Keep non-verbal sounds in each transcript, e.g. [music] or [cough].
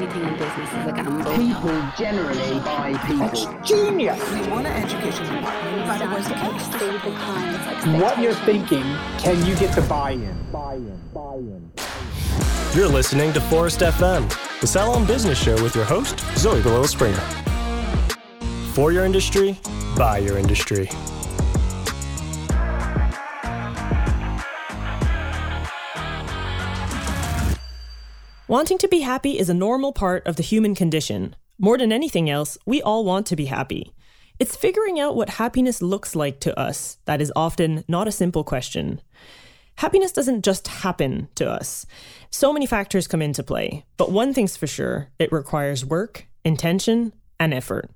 everything in business is a gamble. People generally buy people. Genius! We want to educate you about the worst case. What you're thinking, can you get the buy-in? Buy-in, buy-in. You're listening to Phorest FM, the Salon Business Show with your host, Zoe Galil Springer. For your industry, by your industry. Wanting to be happy is a normal part of the human condition. More than anything else, we all want to be happy. It's figuring out what happiness looks like to us that is often not a simple question. Happiness doesn't just happen to us. So many factors come into play, but one thing's for sure it requires work, intention, and effort.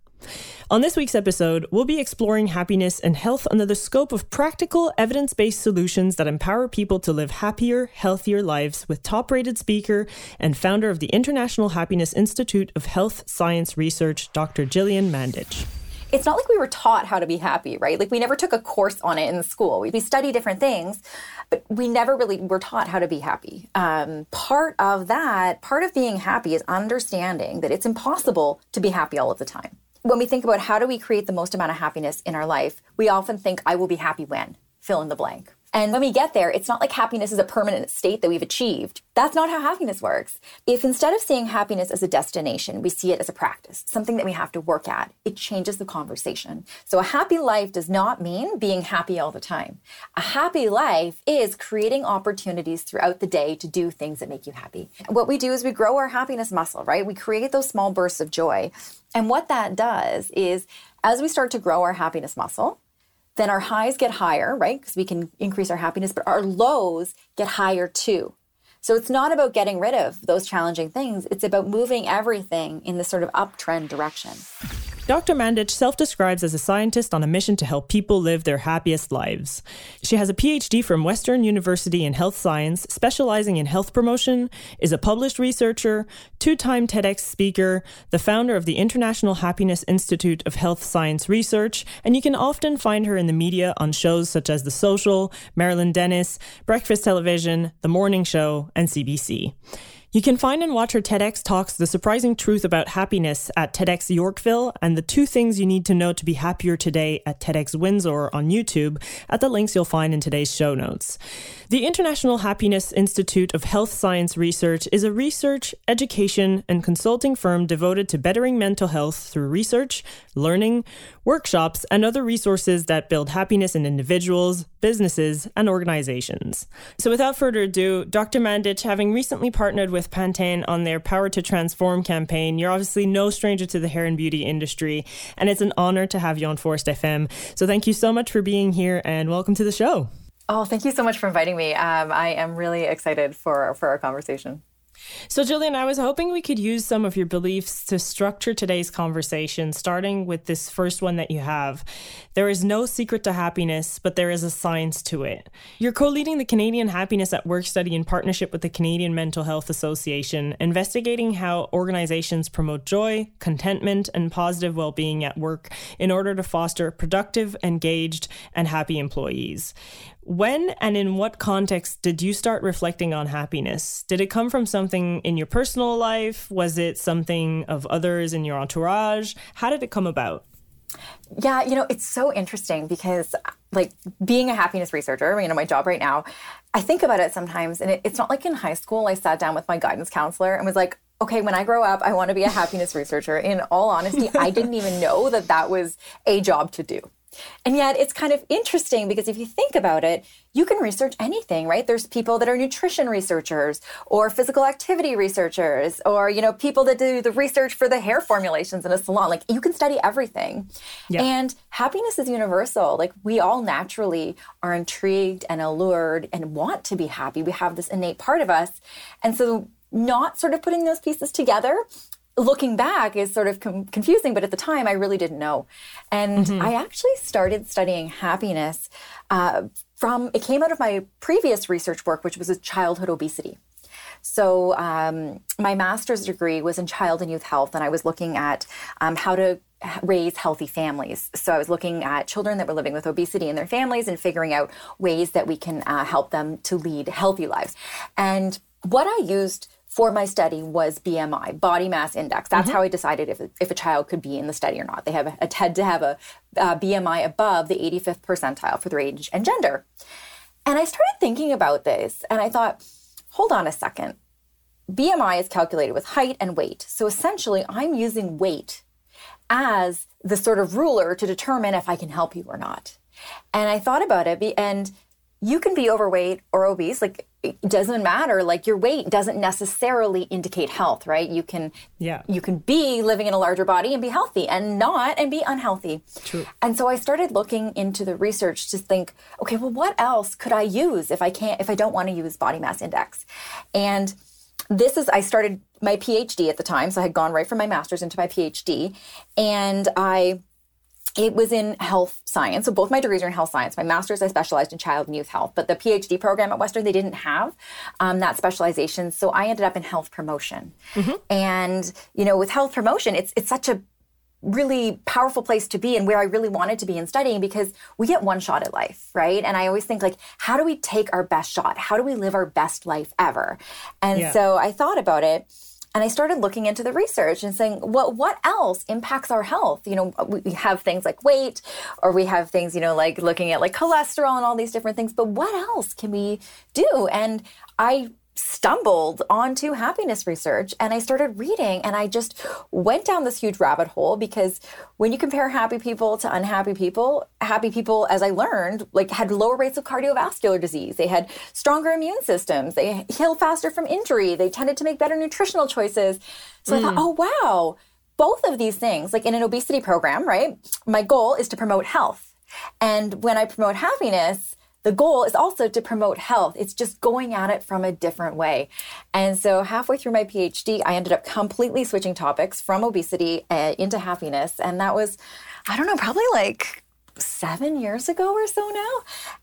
On this week's episode, we'll be exploring happiness and health under the scope of practical, evidence based solutions that empower people to live happier, healthier lives with top rated speaker and founder of the International Happiness Institute of Health Science Research, Dr. Gillian Mandich it's not like we were taught how to be happy, right? Like we never took a course on it in school. We, study different things, but we never really were taught how to be happy. Um, part of that, part of being happy is understanding that it's impossible to be happy all of the time when we think about how do we create the most amount of happiness in our life, we often think, I will be happy when, fill in the blank. And when we get there, it's not like happiness is a permanent state that we've achieved. That's not how happiness works. If instead of seeing happiness as a destination, we see it as a practice, something that we have to work at, it changes the conversation. So a happy life does not mean being happy all the time. A happy life is creating opportunities throughout the day to do things that make you happy. What we do is we grow our happiness muscle, right? We create those small bursts of joy. And what that does is as we start to grow our happiness muscle, then our highs get higher, right? Because we can increase our happiness, but our lows get higher too. So it's not about getting rid of those challenging things, it's about moving everything in this sort of uptrend direction. Dr. Mandich self describes as a scientist on a mission to help people live their happiest lives. She has a PhD from Western University in health science, specializing in health promotion, is a published researcher, two time TEDx speaker, the founder of the International Happiness Institute of Health Science Research, and you can often find her in the media on shows such as The Social, Marilyn Denis, Breakfast Television, The Morning Show, and CBC. You can find and watch her TEDx talks The Surprising Truth About Happiness at TEDx Yorkville and The Two Things You Need to Know to Be Happier Today at TEDx Windsor on YouTube at the links you'll find in today's show notes. The International Happiness Institute of Health Science Research is a research, education, and consulting firm devoted to bettering mental health through research, learning, workshops, and other resources that build happiness in individuals, businesses, and organizations. So without further ado, Dr. Mandich, having recently partnered with Pantene on their Power to Transform campaign, you're obviously no stranger to the hair and beauty industry, and it's an honor to have you on Phorest FM. So thank you so much for being here and welcome to the show. Oh, thank you so much for inviting me. Um, I am really excited for, for our conversation. So, Gillian, I was hoping we could use some of your beliefs to structure today's conversation, starting with this first one that you have. There is no secret to happiness, but there is a science to it. You're co leading the Canadian Happiness at Work study in partnership with the Canadian Mental Health Association, investigating how organizations promote joy, contentment, and positive well being at work in order to foster productive, engaged, and happy employees. When and in what context did you start reflecting on happiness? Did it come from something in your personal life? Was it something of others in your entourage? How did it come about? Yeah, you know, it's so interesting because, like, being a happiness researcher, you know, my job right now, I think about it sometimes, and it, it's not like in high school I sat down with my guidance counselor and was like, okay, when I grow up, I want to be a happiness researcher. In all honesty, I didn't even know that that was a job to do. And yet it's kind of interesting because if you think about it, you can research anything, right? There's people that are nutrition researchers or physical activity researchers or, you know, people that do the research for the hair formulations in a salon. Like you can study everything. Yeah. And happiness is universal. Like we all naturally are intrigued and allured and want to be happy. We have this innate part of us. And so not sort of putting those pieces together looking back is sort of com- confusing, but at the time I really didn't know. And mm-hmm. I actually started studying happiness uh, from, it came out of my previous research work, which was with childhood obesity. So um, my master's degree was in child and youth health, and I was looking at um, how to raise healthy families. So I was looking at children that were living with obesity in their families and figuring out ways that we can uh, help them to lead healthy lives. And what I used for my study was BMI, body mass index. That's mm-hmm. how I decided if, if a child could be in the study or not. They have a, had to have a, uh, a BMI above the 85th percentile for their age and gender. And I started thinking about this and I thought, hold on a second. BMI is calculated with height and weight. So essentially, I'm using weight as the sort of ruler to determine if I can help you or not. And I thought about it, and you can be overweight or obese. Like, it doesn't matter. Like, your weight doesn't necessarily indicate health, right? You can, Yeah. you can be living in a larger body and be healthy and not and be unhealthy. True. And so I started looking into the research to think, okay, well, what else could I use if I can't, if I don't want to use body mass index? And this is, I started my PhD at the time. So I had gone right from my master's into my PhD. And I, it was in health science. So both my degrees are in health science. My master's, I specialized in child and youth health, but the PhD program at Western, they didn't have um, that specialization. So I ended up in health promotion. And, you know, with health promotion, it's, it's such a really powerful place to be and where I really wanted to be in studying because we get one shot at life, right? And I always think like, how do we take our best shot? How do we live our best life ever? And Yeah. so I thought about it and I started looking into the research and saying, well, what else impacts our health? You know, we we have things like weight, or we have things, you know, like looking at like cholesterol and all these different things. But what else can we do? And I stumbled onto happiness research and I started reading and I just went down this huge rabbit hole because when you compare happy people to unhappy people, happy people, as I learned, like had lower rates of cardiovascular disease. They had stronger immune systems. They healed faster from injury. They tended to make better nutritional choices. So I thought, hmm. oh wow, both of these things, like in an obesity program, right? My goal is to promote health. And when I promote happiness, the goal is also to promote health. It's just going at it from a different way. And so, halfway through my PhD, I ended up completely switching topics from obesity uh, into happiness. And that was, I don't know, probably like seven years ago or so now.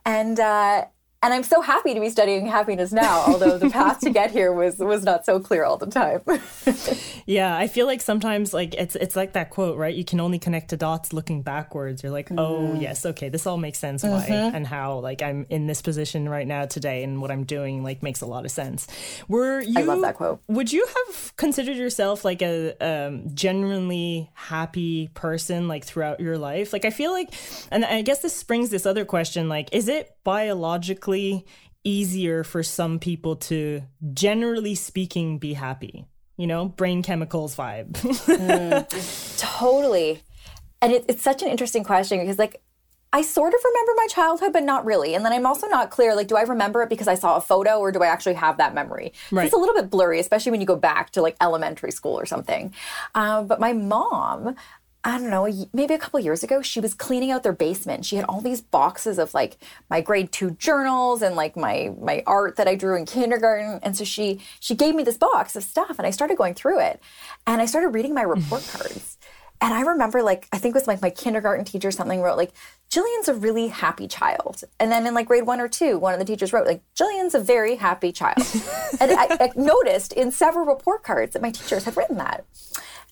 And, uh, and I'm so happy to be studying happiness now, [laughs] although the path to get here was was not so clear all the time. [laughs] Yeah, I feel like sometimes like it's it's like that quote, right? You can only connect the dots looking backwards. You're like, oh Mm-hmm. yes, okay, this all makes sense why and how like I'm in this position right now today and what I'm doing like makes a lot of sense. Were you I love that quote. Would you have considered yourself like a um, genuinely happy person like throughout your life? Like I feel like and I guess this springs this other question like is it biologically easier for some people to generally speaking be happy? You know, brain chemicals vibe. [laughs] Totally. And it, it's such an interesting question because, like, I sort of remember my childhood, but not really. And then I'm also not clear, like, do I remember it because I saw a photo or do I actually have that memory? Right. It's a little bit blurry, especially when you go back to like elementary school or something. Um, but my mom, I don't know, maybe a couple years ago, she was cleaning out their basement. She had all these boxes of like my grade two journals and like my my art that I drew in kindergarten. And so she she gave me this box of stuff, and I started going through it, and I started reading my report [laughs] cards. And I remember, like, I think it was like my kindergarten teacher something wrote, like, Gillian's a really happy child. And then in like grade one or two, one of the teachers wrote, like, Gillian's a very happy child. [laughs] and I, I noticed in several report cards that my teachers had written that.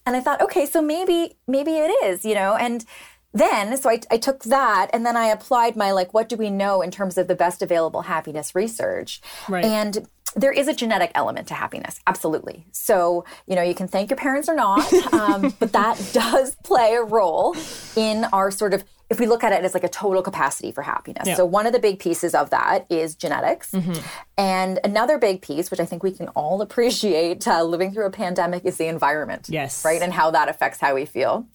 And I thought, okay, so maybe, maybe it is, you know? And then, so I, I took that and then I applied my, like, what do we know in terms of the best available happiness research? Right. And there is a genetic element to happiness, absolutely. So, you know, you can thank your parents or not, um, but that [laughs] does play a role in our sort of, if we look at it as like a total capacity for happiness. Yeah. So, one of the big pieces of that is genetics. And another big piece, which I think we can all [laughs] appreciate uh, living through a pandemic, is the environment. Yes. Right. And how that affects how we feel.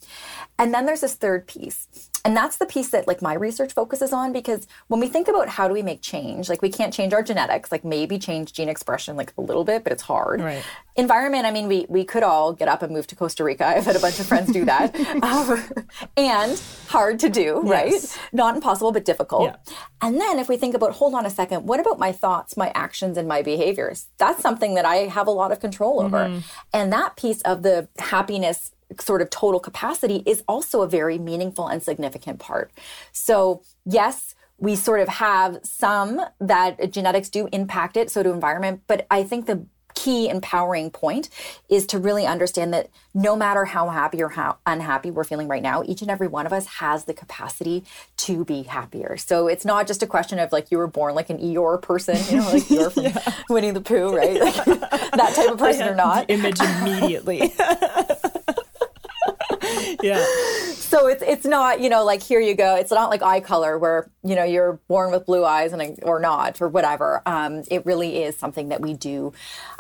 And then there's this third piece. And that's the piece that like my research focuses on because when we think about how do we make change, like we can't change our genetics, like maybe change gene expression like a little bit, but it's hard. Right. Environment, I mean, we we could all get up and move to Costa Rica. I've had a bunch of friends do that. um, [laughs] [laughs] and hard to do, right? Not impossible, but difficult. Yeah. And then if we think about, hold on a second, what about my thoughts, my actions, and my behaviors? That's something that I have a lot of control over. And that piece of the happiness sort of total capacity is also a very meaningful and significant part. So, yes, we sort of have some that genetics do impact it, so do environment, but I think the key empowering point is to really understand that no matter how happy or how unhappy we're feeling right now, each and every one of us has the capacity to be happier. So it's not just a question of like you were born like an Eeyore person, you know, like you're from [laughs] yeah. Winnie the Pooh, right? Like, [laughs] that type of person or not. image immediately. [laughs] yeah. So it's it's not you know like here you go. It's not like eye color where you know you're born with blue eyes and or not or whatever. Um, it really is something that we do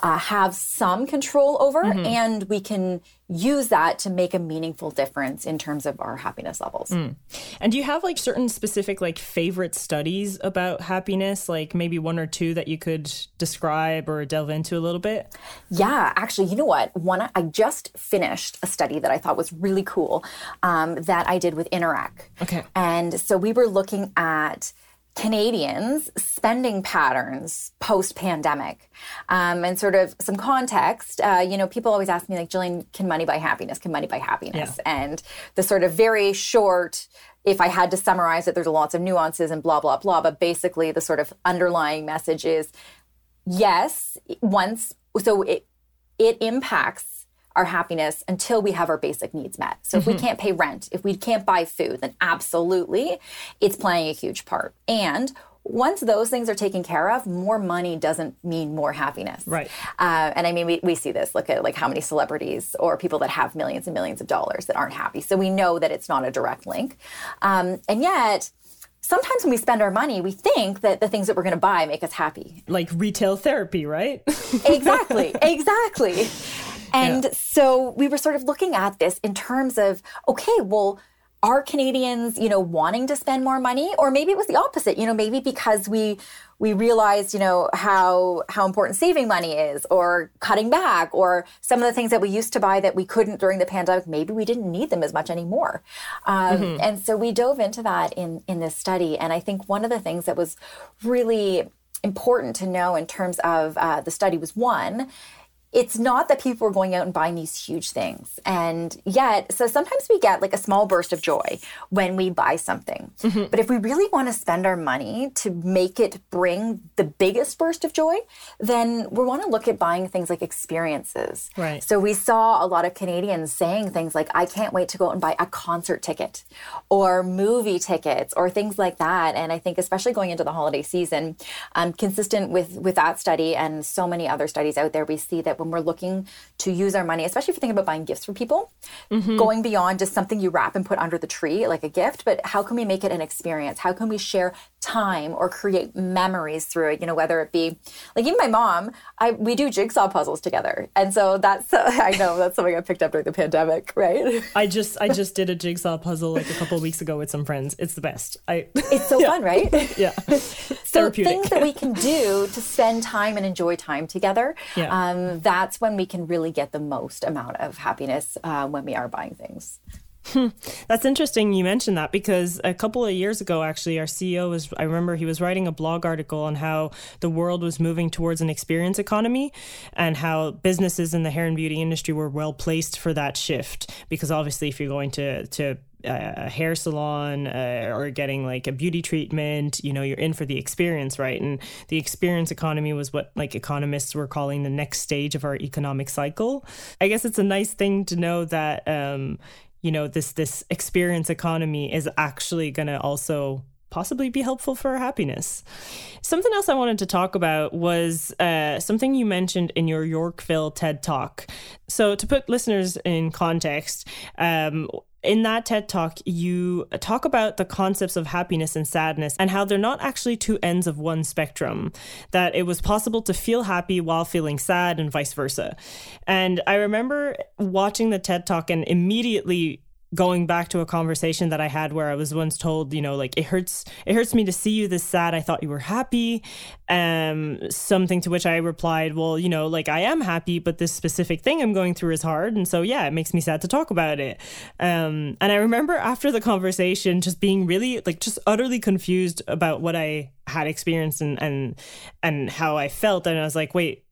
uh, have some control over, mm-hmm. and we can use that to make a meaningful difference in terms of our happiness levels. Mm. And do you have like certain specific like favorite studies about happiness, like maybe one or two that you could describe or delve into a little bit? Yeah, actually, you know what? One I just finished a study that I thought was really cool um, that I did with Interac. Okay. And so we were looking at Canadians' spending patterns post pandemic. Um, and sort of some context, uh, you know, people always ask me, like, Gillian, can money buy happiness? Can money buy happiness? Yeah. And the sort of very short, if I had to summarize it, there's lots of nuances and blah, blah, blah. But basically, the sort of underlying message is yes, once, so it, it impacts our happiness until we have our basic needs met. So if mm-hmm. we can't pay rent, if we can't buy food, then absolutely it's playing a huge part. And once those things are taken care of, more money doesn't mean more happiness. Right. Uh, and I mean, we, we see this. Look at like how many celebrities or people that have millions and millions of dollars that aren't happy. So we know that it's not a direct link. Um, and yet, sometimes when we spend our money, we think that the things that we're going to buy make us happy. Like retail therapy, right? [laughs] exactly. Exactly. And yeah. so we were sort of looking at this in terms of, okay, well, are Canadians, you know, wanting to spend more money? Or maybe it was the opposite, you know, maybe because we we realized, you know, how how important saving money is or cutting back or some of the things that we used to buy that we couldn't during the pandemic, maybe we didn't need them as much anymore. Um, mm-hmm. And so we dove into that in in this study. And I think one of the things that was really important to know in terms of uh, the study was one it's not that people are going out and buying these huge things. And yet, so sometimes we get like a small burst of joy when we buy something. Mm-hmm. But if we really want to spend our money to make it bring the biggest burst of joy, then we want to look at buying things like experiences. Right. So we saw a lot of Canadians saying things like, I can't wait to go out and buy a concert ticket or movie tickets or things like that. And I think, especially going into the holiday season, um, consistent with, with that study and so many other studies out there, we see that when we're looking to use our money, especially if you're thinking about buying gifts for people, mm-hmm. going beyond just something you wrap and put under the tree like a gift, but how can we make it an experience? How can we share time or create memories through it? You know, whether it be like even my mom, I we do jigsaw puzzles together, and so that's [laughs] I know that's something I picked up during the pandemic, right? [laughs] I just I just did a jigsaw puzzle like a couple weeks ago with some friends. It's the best. I it's so [laughs] yeah. fun, right? yeah. so things that we can do to spend time and enjoy time together. Yeah. Um, that's when we can really get the most amount of happiness uh, when we are buying things. [laughs] That's interesting you mentioned that because a couple of years ago, actually, our CEO was, I remember he was writing a blog article on how the world was moving towards an experience economy and how businesses in the hair and beauty industry were well placed for that shift. Because obviously, if you're going to, to a hair salon uh, or getting like a beauty treatment, you know, you're in for the experience, right? And the experience economy was what like economists were calling the next stage of our economic cycle. I guess it's a nice thing to know that um, you know this this experience economy is actually going to also possibly be helpful for our happiness. Something else I wanted to talk about was uh, something you mentioned in your Yorkville TED Talk. So, to put listeners in context, um, in that TED talk, you talk about the concepts of happiness and sadness and how they're not actually two ends of one spectrum, that it was possible to feel happy while feeling sad and vice versa. And I remember watching the TED talk and immediately going back to a conversation that I had where I was once told, you know, like it hurts it hurts me to see you this sad. I thought you were happy. Um something to which I replied, well, you know, like I am happy, but this specific thing I'm going through is hard, and so yeah, it makes me sad to talk about it. Um and I remember after the conversation just being really like just utterly confused about what I had experienced and and and how I felt and I was like wait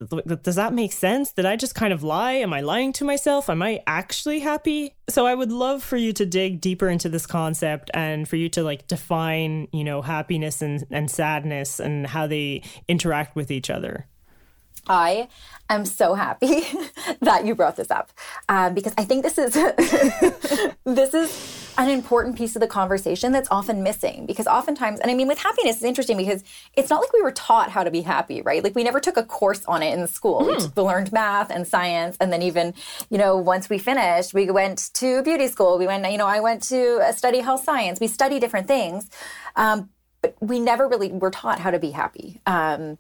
does that make sense? Did I just kind of lie? Am I lying to myself? Am I actually happy? So I would love for you to dig deeper into this concept and for you to like define you know happiness and and sadness and how they interact with each other. I am so happy [laughs] that you brought this up um, because I think this is [laughs] this is an important piece of the conversation that's often missing because oftentimes and I mean with happiness it's interesting because it's not like we were taught how to be happy right? Like we never took a course on it in school. We just learned math and science and then even you know once we finished we went to beauty school. We went you know I went to uh, study health science. We study different things. Um, but we never really were taught how to be happy. Um,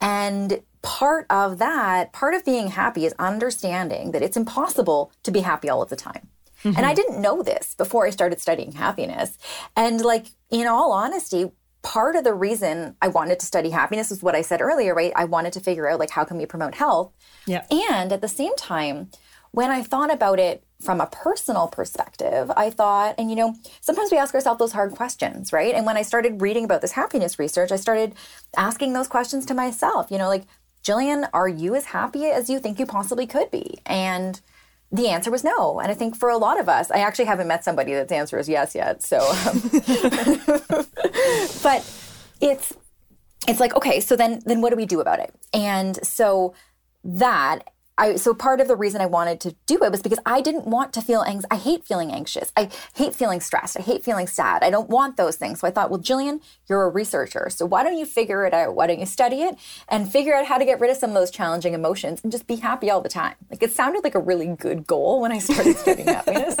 and part of that, part of being happy is understanding that it's impossible to be happy all of the time. And I didn't know this before I started studying happiness. And like, in all honesty, part of the reason I wanted to study happiness is what I said earlier, right? I wanted to figure out like how can we promote health? Yeah. And at the same time, when I thought about it from a personal perspective, I thought, and you know, sometimes we ask ourselves those hard questions, right? And when I started reading about this happiness research, I started asking those questions to myself, you know, like, Gillian, are you as happy as you think you possibly could be? And the answer was no. And I think for a lot of us, I actually haven't met somebody that's answer is yes yet. So, um, [laughs] but it's it's like okay, so then then what do we do about it? And so that I, so part of the reason I wanted to do it was because I didn't want to feel anxious. I hate feeling anxious. I hate feeling stressed. I hate feeling sad. I don't want those things. So I thought, well, Gillian, you're a researcher. So why don't you figure it out? Why don't you study it and figure out how to get rid of some of those challenging emotions and just be happy all the time? Like it sounded like a really good goal when I started studying [laughs] happiness.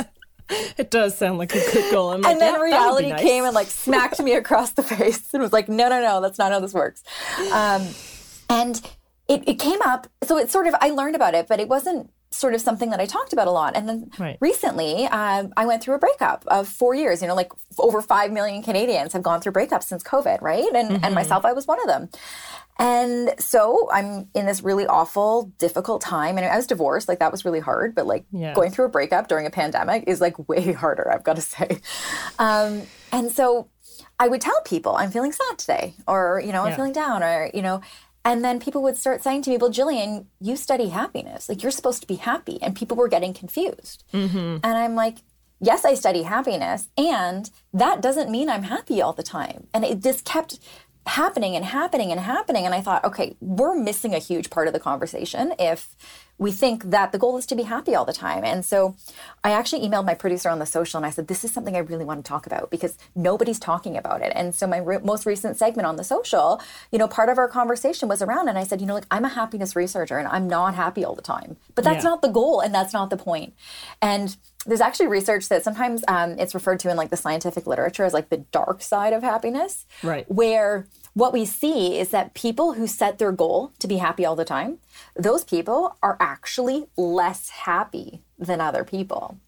It does sound like a good goal. Like, and then yeah, that would be reality nice. came and like smacked me across the face and was like, no, no, no, that's not how this works. Um, and it, it came up. So it sort of, I learned about it, but it wasn't sort of something that I talked about a lot. And then Right. recently, um, I went through a breakup of four years. You know, like over 5 million Canadians have gone through breakups since COVID, right? And, Mm-hmm. and myself, I was one of them. And so I'm in this really awful, difficult time. And I was divorced. Like that was really hard. But like Yeah. going through a breakup during a pandemic is like way [laughs] harder, I've got to say. Um, and so I would tell people, I'm feeling sad today, or, you know, I'm Yeah. feeling down, or, you know, and then people would start saying to me, well, Gillian, you study happiness. Like you're supposed to be happy. And people were getting confused. Mm-hmm. And I'm like, yes, I study happiness. And that doesn't mean I'm happy all the time. And it just kept happening and happening and happening. And I thought, okay, we're missing a huge part of the conversation if we think that the goal is to be happy all the time. And so I actually emailed my producer on the social and I said, this is something I really want to talk about because nobody's talking about it. And so my re- most recent segment on the social, you know, part of our conversation was around, and I said, you know, like I'm a happiness researcher and I'm not happy all the time, but that's Yeah. not the goal and that's not the point. And there's actually research that sometimes um, it's referred to in like the scientific literature as like the dark side of happiness, Right. Where what we see is that people who set their goal to be happy all the time, those people are actually less happy than other people.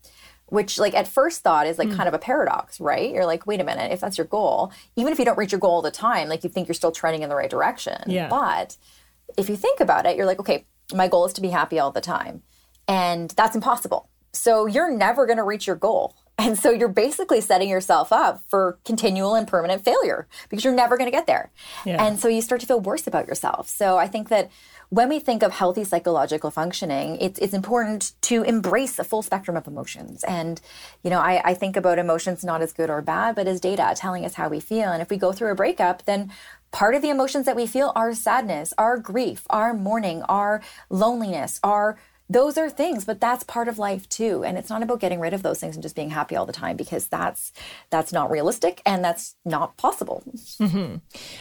Which, like, at first thought is like Hmm. kind of a paradox, right? You're like, wait a minute, if that's your goal, even if you don't reach your goal all the time, like you think you're still trending in the right direction. Yeah. But if you think about it, you're like, okay, my goal is to be happy all the time. And that's impossible. So you're never going to reach your goal. And so you're basically setting yourself up for continual and permanent failure because you're never going to get there. Yeah. And so you start to feel worse about yourself. So I think that when we think of healthy psychological functioning, it's, it's important to embrace a full spectrum of emotions. And, you know, I, I think about emotions not as good or bad, but as data telling us how we feel. And if we go through a breakup, then part of the emotions that we feel are sadness, our grief, our mourning, our loneliness, our those are things but that's part of life too. And it's not about getting rid of those things and just being happy all the time because that's that's not realistic and that's not possible. Mm-hmm.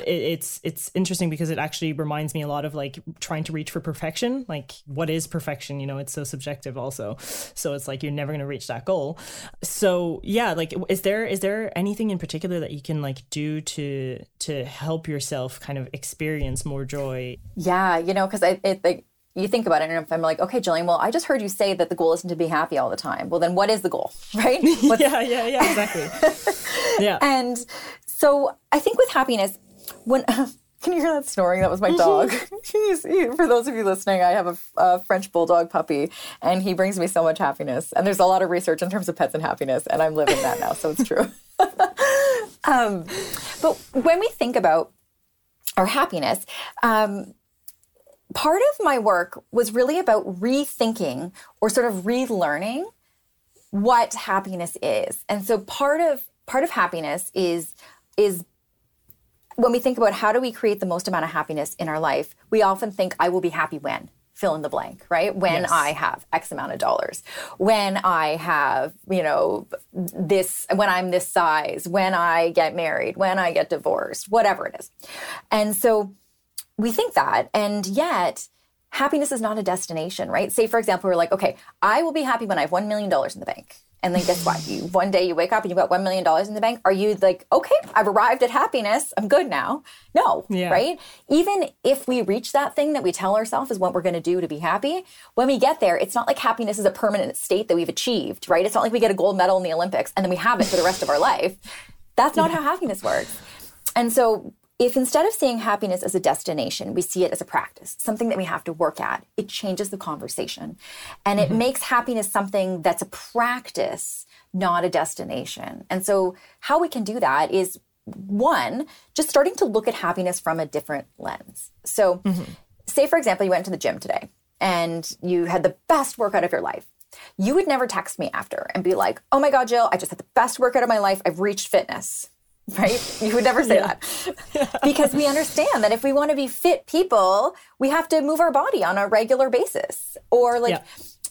It, it's it's interesting because it actually reminds me a lot of like trying to reach for perfection. Like what is perfection? You know it's so subjective also. So it's like you're never going to reach that goal. So yeah like is there is there anything in particular that you can like do to to help yourself kind of experience more joy? Yeah you know because i it like you think about it and if i'm like okay gillian well i just heard you say that the goal isn't to be happy all the time well then what is the goal [laughs] right [laughs] yeah yeah yeah exactly [laughs] yeah and so I think with happiness, when can you hear that snoring? That was my dog. He's, he, for those of you listening, I have a, a French bulldog puppy, and he brings me so much happiness. And there's a lot of research in terms of pets and happiness, and I'm living that now, so it's true. um, but when we think about our happiness, um, part of my work was really about rethinking or sort of relearning what happiness is. And so part of part of happiness is is when we think about how do we create the most amount of happiness in our life, we often think, I will be happy when fill in the blank, right? When Yes. I have X amount of dollars, when I have, you know, this, when I'm this size, when I get married, when I get divorced, whatever it is. And so we think that. And yet, happiness is not a destination, right? Say, for example, we're like, okay, I will be happy when I have $1 million in the bank. And then guess what? [laughs] You one day you wake up and you've got $1 million in the bank. Are you like, okay, I've arrived at happiness. I'm good now. No, Yeah. right? Even if we reach that thing that we tell ourselves is what we're going to do to be happy, when we get there, it's not like happiness is a permanent state that we've achieved, right? It's not like we get a gold medal in the Olympics and then we have it for the rest of our life. That's not how happiness works. And so, if instead of seeing happiness as a destination, we see it as a practice, something that we have to work at, it changes the conversation. And it mm-hmm. makes happiness something that's a practice, not a destination. And so, how we can do that is one, just starting to look at happiness from a different lens. So, mm-hmm. say, for example, you went to the gym today and you had the best workout of your life. You would never text me after and be like, oh my God, Jill, I just had the best workout of my life. I've reached fitness [laughs] right? You would never say that. [laughs] because we understand that if we want to be fit people, we have to move our body on a regular basis. Or like Yeah.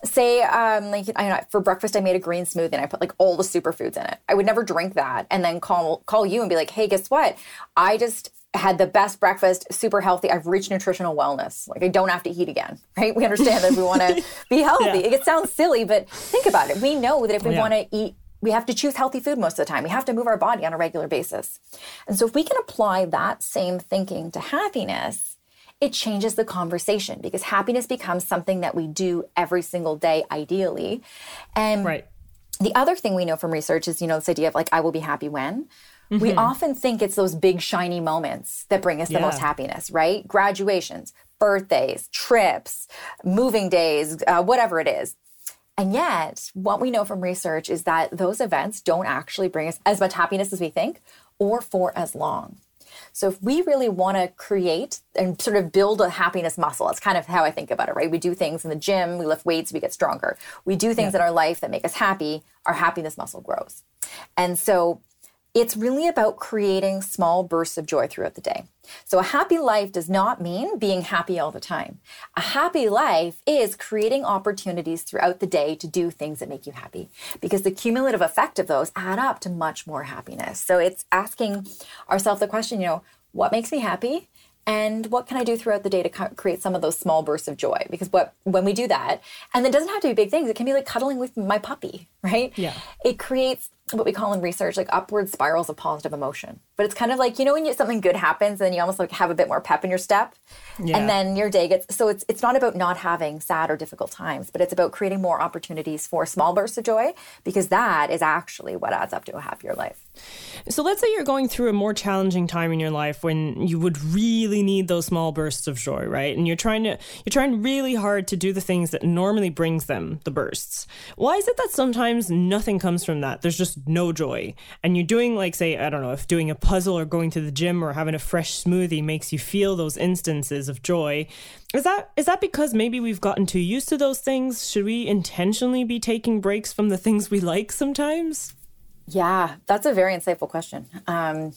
say um like I don't know, for breakfast I made a green smoothie and I put like all the superfoods in it. I would never drink that and then call call you and be like, "Hey, guess what? I just had the best breakfast, super healthy. I've reached nutritional wellness. Like I don't have to eat again, right? We understand that we want to [laughs] be healthy. It sounds silly, but think about it. We know that if we Yeah. want to eat we have to choose healthy food most of the time. We have to move our body on a regular basis. And so if we can apply that same thinking to happiness, it changes the conversation because happiness becomes something that we do every single day, ideally. And Right. the other thing we know from research is, you know, this idea of like, I will be happy when. Mm-hmm. We often think it's those big, shiny moments that bring us the most happiness, right? Graduations, birthdays, trips, moving days, uh, whatever it is. And yet, what we know from research is that those events don't actually bring us as much happiness as we think or for as long. So, if we really want to create and sort of build a happiness muscle, that's kind of how I think about it, right? We do things in the gym, we lift weights, we get stronger. We do things in our life that make us happy, our happiness muscle grows. And so, it's really about creating small bursts of joy throughout the day. So, a happy life does not mean being happy all the time. A happy life is creating opportunities throughout the day to do things that make you happy because the cumulative effect of those add up to much more happiness. So, it's asking ourselves the question, you know, what makes me happy? And what can I do throughout the day to create some of those small bursts of joy? Because what when we do that, and it doesn't have to be big things, it can be like cuddling with my puppy, [laughs] right? Yeah. It creates what we call in research like upward spirals of positive emotion. But it's kind of like you know when you, something good happens, and then you almost like have a bit more pep in your step, Yeah. and then your day gets. So it's it's not about not having sad or difficult times, but it's about creating more opportunities for small bursts of joy because that is actually what adds up to a happier life. So let's say you're going through a more challenging time in your life when you would really need those small bursts of joy, right? And you're trying to you're trying really hard to do the things that normally brings them the bursts. Why is it that sometimes nothing comes from that? There's just no joy. And you're doing like say, I don't know, if doing a puzzle or going to the gym or having a fresh smoothie makes you feel those instances of joy. Is that is that because maybe we've gotten too used to those things? Should we intentionally be taking breaks from the things we like sometimes? Yeah, that's a very insightful question. Um,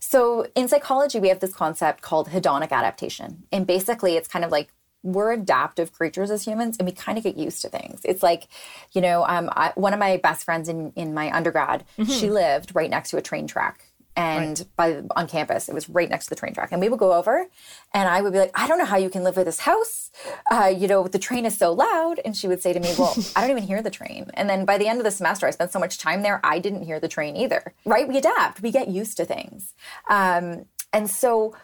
so, in psychology, we have this concept called hedonic adaptation. And basically, it's kind of like we're adaptive creatures as humans and we kind of get used to things. It's like, you know, um, I, one of my best friends in, in my undergrad, she lived right next to a train track. And by on campus, it was right next to the train track. And we would go over, and I would be like, "I don't know how you can live with this house. Uh, you know, the train is so loud." And she would say to me, "Well, [laughs] I don't even hear the train." And then by the end of the semester, I spent so much time there, I didn't hear the train either. Right? We adapt. We get used to things, um, and so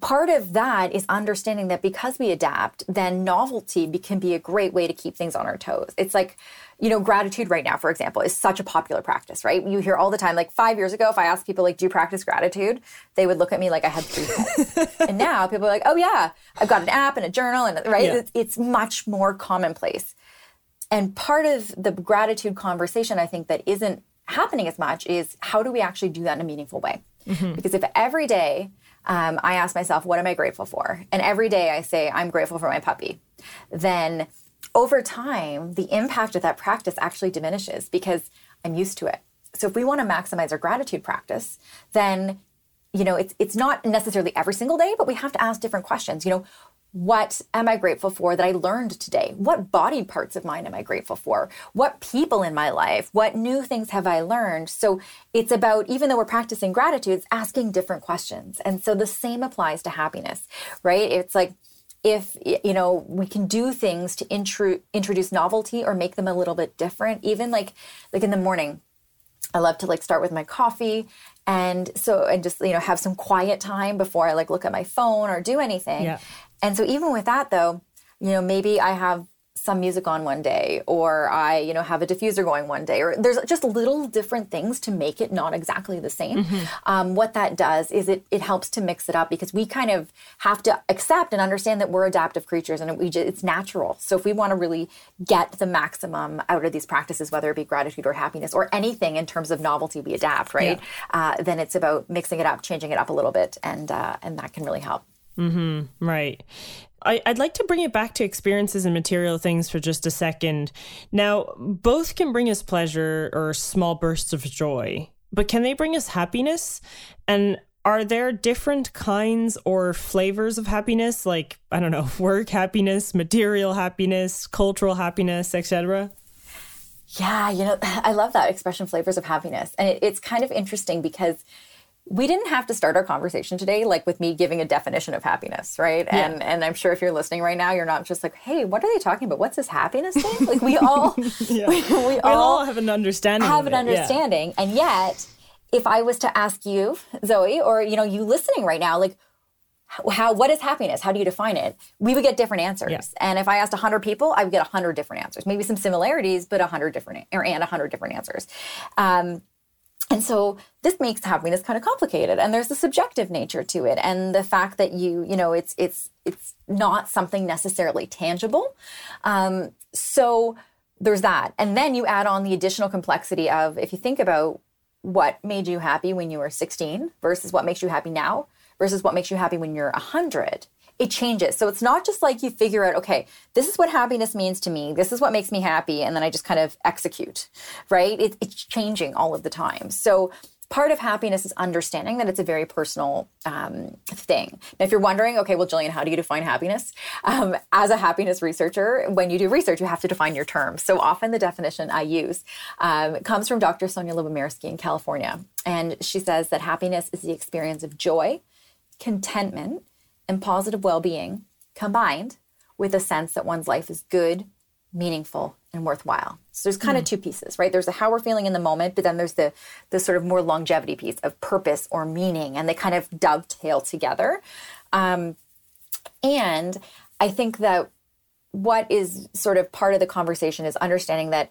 part of that is understanding that because we adapt, then novelty be- can be a great way to keep things on our toes. It's like, you know, gratitude right now, for example, is such a popular practice, right? You hear all the time, like five years ago, if I asked people, like, do you practice gratitude? They would look at me like I had three heads. [laughs] and now people are like, oh, yeah, I've got an app and a journal, and right? Yeah. It's, it's much more commonplace. And part of the gratitude conversation, I think, that isn't happening as much is how do we actually do that in a meaningful way? Mm-hmm. Because if every day um, I ask myself, what am I grateful for? And every day I say, I'm grateful for my puppy, then over time, the impact of that practice actually diminishes because I'm used to it. So if we want to maximize our gratitude practice, then you know, it's it's not necessarily every single day, but we have to ask different questions. You know, what am I grateful for that I learned today? What body parts of mine am I grateful for? What people in my life? What new things have I learned? So it's about, even though we're practicing gratitude, it's asking different questions. And so the same applies to happiness, right? It's like, if you know we can do things to intru- introduce novelty or make them a little bit different even like like in the morning i love to like start with my coffee and so and just you know have some quiet time before i like look at my phone or do anything Yeah. And so even with that though, you know, maybe I have some music on one day or I, you know, have a diffuser going one day or there's just little different things to make it not exactly the same. Um, what that does is it it helps to mix it up because we kind of have to accept and understand that we're adaptive creatures and we just, it's natural. So if we want to really get the maximum out of these practices, whether it be gratitude or happiness or anything in terms of novelty, we adapt, right? Uh, then it's about mixing it up, changing it up a little bit, and uh, and that can really help. Mm-hmm. Right. I, I'd like to bring it back to experiences and material things for just a second. Now, both can bring us pleasure or small bursts of joy, but can they bring us happiness? And are there different kinds or flavors of happiness, like, I don't know, [laughs] work happiness, material happiness, cultural happiness, etc.? Yeah, you know, [laughs] I love that expression, flavors of happiness. And it, it's kind of interesting because we didn't have to start our conversation today like with me giving a definition of happiness, right? And and I'm sure if you're listening right now, you're not just like, hey, what are they talking about? What's this happiness thing? Like we [laughs] all we, we We all all have an understanding. have an it, yeah. understanding. And yet, if I was to ask you, Zoe, or you know, you listening right now, like how, how what is happiness? How do you define it? We would get different answers. Yeah. And if I asked 100 people, I would get 100 different answers. Maybe some similarities, but 100 different or and 100 different answers. Um, and so this makes happiness kind of complicated and there's a subjective nature to it and the fact that you you know it's it's it's not something necessarily tangible. Um, so there's that and then you add on the additional complexity of if you think about what made you happy when you were 16 versus what makes you happy now versus what makes you happy when you're 100 it changes. So it's not just like you figure out, okay, this is what happiness means to me. This is what makes me happy. And then I just kind of execute, right? It, it's changing all of the time. So part of happiness is understanding that it's a very personal um, thing. Now, if you're wondering, okay, well, Gillian, how do you define happiness? Um, as a happiness researcher, when you do research, you have to define your terms. So often the definition I use um, comes from Dr. Sonja Lyubomirsky in California. And she says that happiness is the experience of joy, contentment, and positive well being combined with a sense that one's life is good, meaningful, and worthwhile. So there's kind of two pieces, right? There's the how we're feeling in the moment, but then there's the the sort of more longevity piece of purpose or meaning, and they kind of dovetail together. Um, and I think that what is sort of part of the conversation is understanding that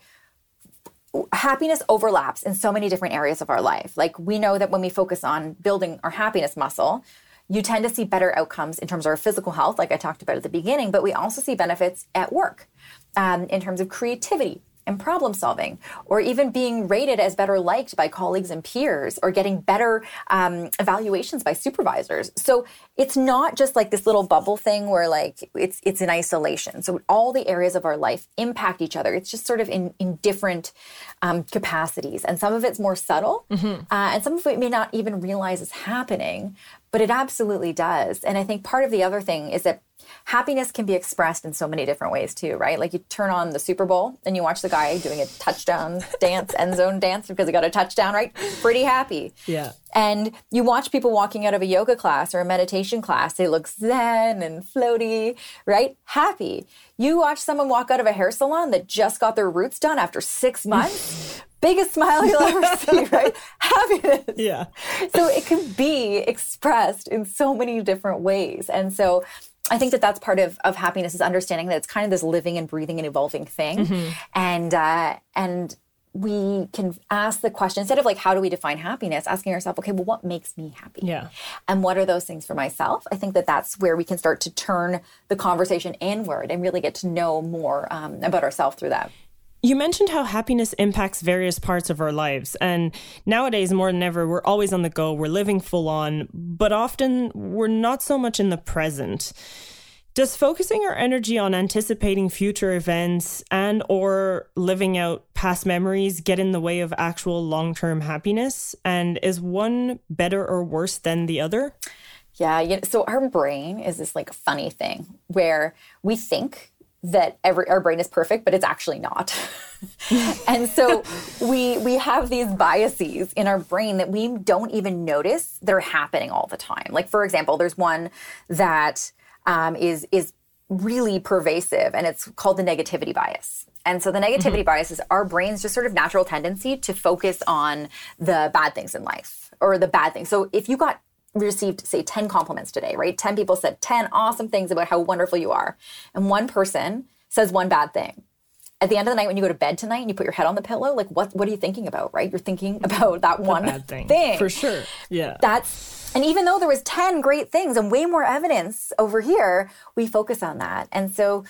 happiness overlaps in so many different areas of our life. Like we know that when we focus on building our happiness muscle, you tend to see better outcomes in terms of our physical health, like I talked about at the beginning, but we also see benefits at work um, in terms of creativity and problem solving, or even being rated as better liked by colleagues and peers, or getting better um, evaluations by supervisors. So it's not just like this little bubble thing where like it's it's in isolation. So all the areas of our life impact each other. It's just sort of in in different um, capacities, and some of it's more subtle, uh, and some of it may not even realize is happening, but it absolutely does. And I think part of the other thing is that happiness can be expressed in so many different ways too, right? Like you turn on the Super Bowl and you watch the guy doing a touchdown [laughs] dance, end zone dance because he got a touchdown, right? Pretty happy. Yeah. And you watch people walking out of a yoga class or a meditation class, they look zen and floaty, right? Happy. You watch someone walk out of a hair salon that just got their roots done after six months, [laughs] biggest smile you'll ever [laughs] see, right? Happiness. Yeah. so it can be expressed in so many different ways. And so i think that that's part of, of happiness is understanding that it's kind of this living and breathing and evolving thing. And uh, and we can ask the question instead of like how do we define happiness asking ourselves okay well what makes me happy? Yeah. and what are those things for myself? I think that that's where we can start to turn the conversation inward and really get to know more um, about ourselves through that You mentioned how happiness impacts various parts of our lives. And nowadays, more than ever, we're always on the go, we're living full on, but often we're not so much in the present. Does focusing our energy on anticipating future events and or living out past memories get in the way of actual long-term happiness? And is one better or worse than the other? Yeah, you know, so our brain is this like funny thing where we think that every our brain is perfect, but it's actually not. [laughs] and so we we have these biases in our brain that we don't even notice that are happening all the time. Like for example, there's one that um, is is really pervasive, and it's called the negativity bias. And so the negativity mm-hmm. bias is our brain's just sort of natural tendency to focus on the bad things in life or the bad things. So if you got received say 10 compliments today, right? 10 people said 10 awesome things about how wonderful you are. And one person says one bad thing. At the end of the night when you go to bed tonight and you put your head on the pillow, like what what are you thinking about, right? You're thinking [laughs] about that one bad thing. thing. For sure. Yeah. That's and even though there was 10 great things and way more evidence over here, we focus on that. And so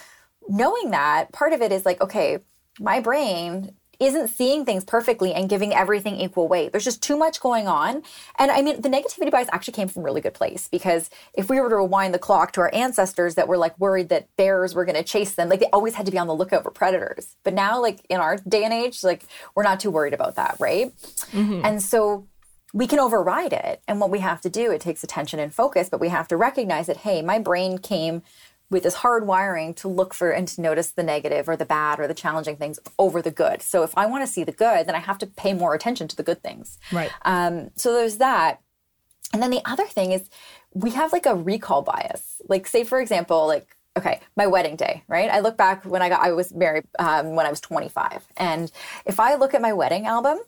knowing that, part of it is like, okay, my brain isn't seeing things perfectly and giving everything equal weight. There's just too much going on. And I mean, the negativity bias actually came from a really good place because if we were to rewind the clock to our ancestors that were like worried that bears were going to chase them, like they always had to be on the lookout for predators. But now, like in our day and age, like we're not too worried about that, right? Mm-hmm. And so we can override it. And what we have to do, it takes attention and focus, but we have to recognize that, hey, my brain came with this hard wiring to look for and to notice the negative or the bad or the challenging things over the good. So if I want to see the good, then I have to pay more attention to the good things. Right. Um, so there's that. And then the other thing is we have like a recall bias. Like, say, for example, like, okay, my wedding day, right? I look back when I got, I was married um, when I was 25. And if I look at my wedding album,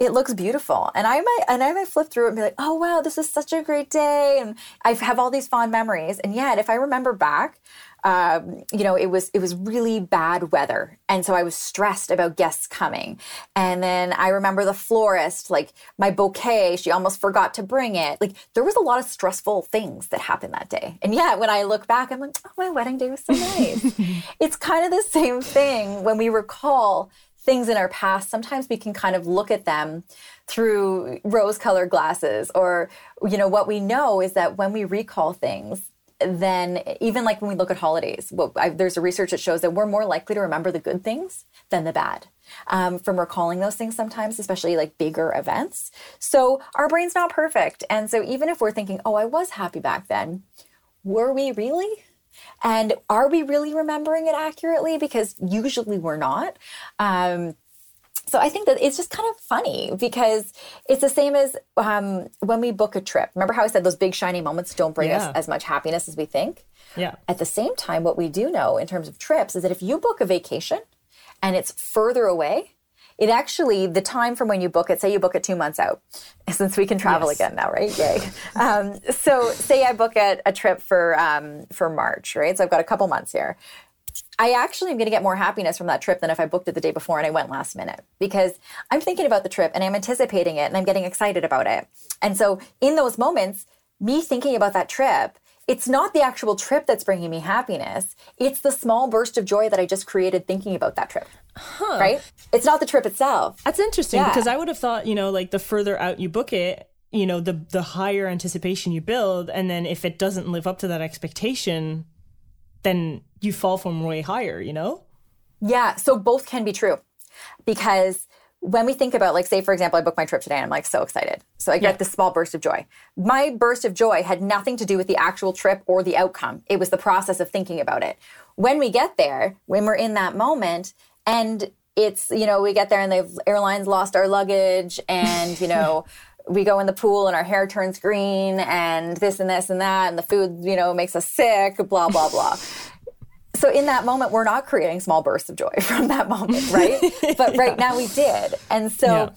it looks beautiful. And I might and I might flip through it and be like, oh wow, this is such a great day. And I have all these fond memories. And yet if I remember back, um, you know, it was it was really bad weather, and so I was stressed about guests coming. And then I remember the florist, like my bouquet, she almost forgot to bring it. Like there was a lot of stressful things that happened that day. And yet, when I look back, I'm like, oh, my wedding day was so nice. [laughs] it's kind of the same thing when we recall things in our past, sometimes we can kind of look at them through rose colored glasses. Or, you know, what we know is that when we recall things, then even like when we look at holidays, I, there's a research that shows that we're more likely to remember the good things than the bad um, from recalling those things sometimes, especially like bigger events. So our brain's not perfect. And so even if we're thinking, oh, I was happy back then, were we really? And are we really remembering it accurately? Because usually we're not. Um, so I think that it's just kind of funny because it's the same as um, when we book a trip. Remember how I said those big shiny moments don't bring yeah. us as much happiness as we think? Yeah. At the same time, what we do know in terms of trips is that if you book a vacation and it's further away, it actually the time from when you book it say you book it two months out [laughs] since we can travel yes. again now right yay [laughs] um, so say i book a, a trip for um, for march right so i've got a couple months here I actually am going to get more happiness from that trip than if I booked it the day before and I went last minute because I'm thinking about the trip and I'm anticipating it and I'm getting excited about it. And so in those moments, me thinking about that trip it's not the actual trip that's bringing me happiness. It's the small burst of joy that I just created thinking about that trip. Huh. Right? It's not the trip itself. That's interesting yeah. because I would have thought, you know, like the further out you book it, you know, the the higher anticipation you build and then if it doesn't live up to that expectation, then you fall from way higher, you know? Yeah, so both can be true. Because when we think about like say for example i booked my trip today and i'm like so excited. So i get yeah. this small burst of joy. My burst of joy had nothing to do with the actual trip or the outcome. It was the process of thinking about it. When we get there when we're in that moment and it's you know we get there and the airlines lost our luggage and you know [laughs] we go in the pool and our hair turns green and this and this and that and the food you know makes us sick blah blah blah so in that moment we're not creating small bursts of joy [laughs] from that moment right [laughs] but right yeah. now we did and so yeah.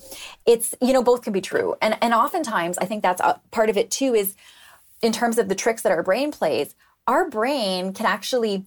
it's you know both can be true and and oftentimes i think that's a, part of it too is in terms of the tricks that our brain plays our brain can actually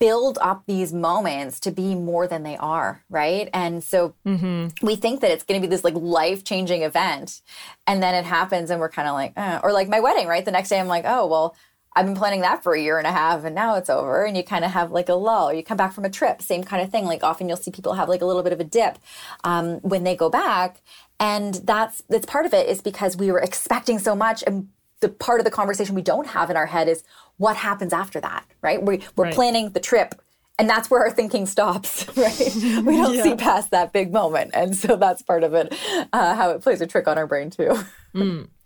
build up these moments to be more than they are right and so mm-hmm. we think that it's going to be this like life changing event and then it happens and we're kind of like eh. or like my wedding right the next day i'm like oh well I've been planning that for a year and a half and now it's over and you kind of have like a lull. You come back from a trip, same kind of thing. Like often you'll see people have like a little bit of a dip um, when they go back. And that's that's part of it is because we were expecting so much and the part of the conversation we don't have in our head is what happens after that, right? We, we're Right. planning the trip. And that's where our thinking stops, [laughs] right? We don't Yeah. see past that big moment. And so that's part of it, uh, how it plays a trick on our brain, too.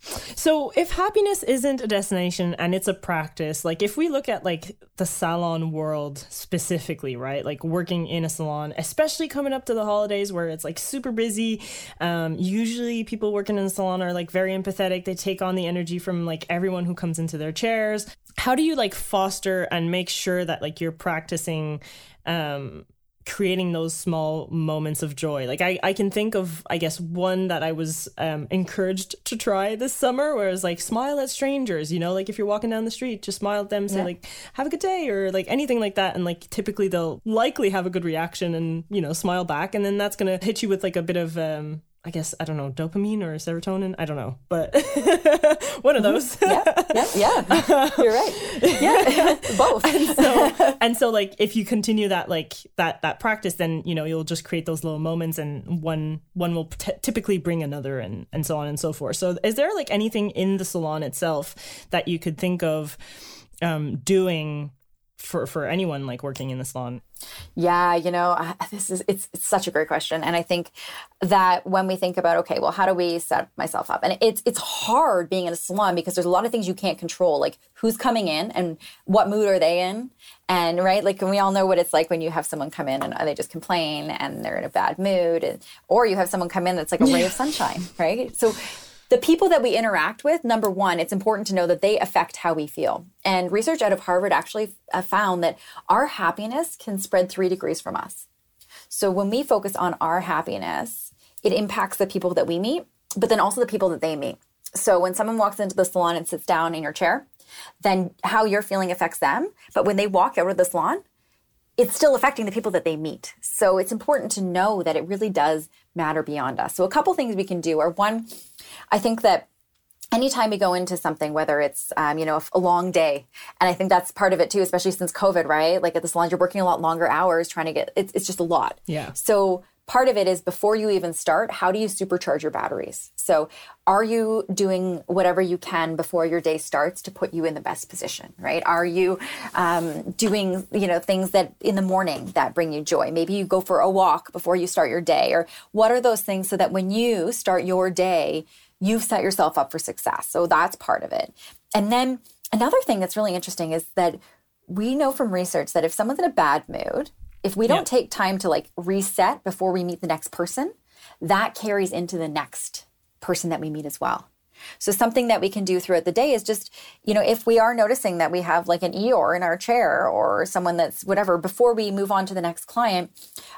So if happiness isn't a destination and it's a practice, like if we look at like the salon world specifically, right? Like working in a salon, especially coming up to the holidays where it's like super busy. Um, usually people working in the salon are like very empathetic. They take on the energy from like everyone who comes into their chairs. How do you like foster and make sure that like you're practicing um creating those small moments of joy. Like I, I can think of, I guess, one that I was um, encouraged to try this summer, where it's like smile at strangers. You know, like if you're walking down the street, just smile at them, say like "Have a good day" or like anything like that, and like typically they'll likely have a good reaction and you know smile back, and then that's gonna hit you with like a bit of. Um, I guess I don't know dopamine or serotonin. I don't know, but [laughs] one of those. yeah, yeah, yeah. [laughs] You're right. Yeah, [laughs] both. so and so like if you continue that like that that practice then you know you'll just create those little moments and one one will t- typically bring another and and so on and so forth so is there like anything in the salon itself that you could think of um doing for for anyone like working in the salon Yeah, you know, I- [laughs] this is it's, it's such a great question, and I think that when we think about okay, well, how do we set myself up? And it's it's hard being in a salon because there's a lot of things you can't control, like who's coming in and what mood are they in, and right, like and we all know what it's like when you have someone come in and they just complain and they're in a bad mood, and, or you have someone come in that's like a ray of [laughs] sunshine, right? So the people that we interact with, number one, it's important to know that they affect how we feel. And research out of Harvard actually found that our happiness can spread three degrees from us. So when we focus on our happiness, it impacts the people that we meet, but then also the people that they meet. So when someone walks into the salon and sits down in your chair, then how you're feeling affects them. But when they walk out of the salon, it's still affecting the people that they meet. So it's important to know that it really does matter beyond us. So a couple things we can do are one, I think that anytime we go into something, whether it's um, you know a, a long day, and I think that's part of it too, especially since COVID, right? Like at the salon, you're working a lot longer hours trying to get. It's, it's just a lot. Yeah. So part of it is before you even start, how do you supercharge your batteries? So are you doing whatever you can before your day starts to put you in the best position, right? Are you um, doing you know things that in the morning that bring you joy? Maybe you go for a walk before you start your day, or what are those things so that when you start your day, you've set yourself up for success. So that's part of it. And then another thing that's really interesting is that we know from research that if someone's in a bad mood, if we don't Yeah. take time to like reset before we meet the next person, that carries into the next person that we meet as well. So something that we can do throughout the day is just, you know, if we are noticing that we have like an Eeyore in our chair or someone that's whatever, before we move on to the next client,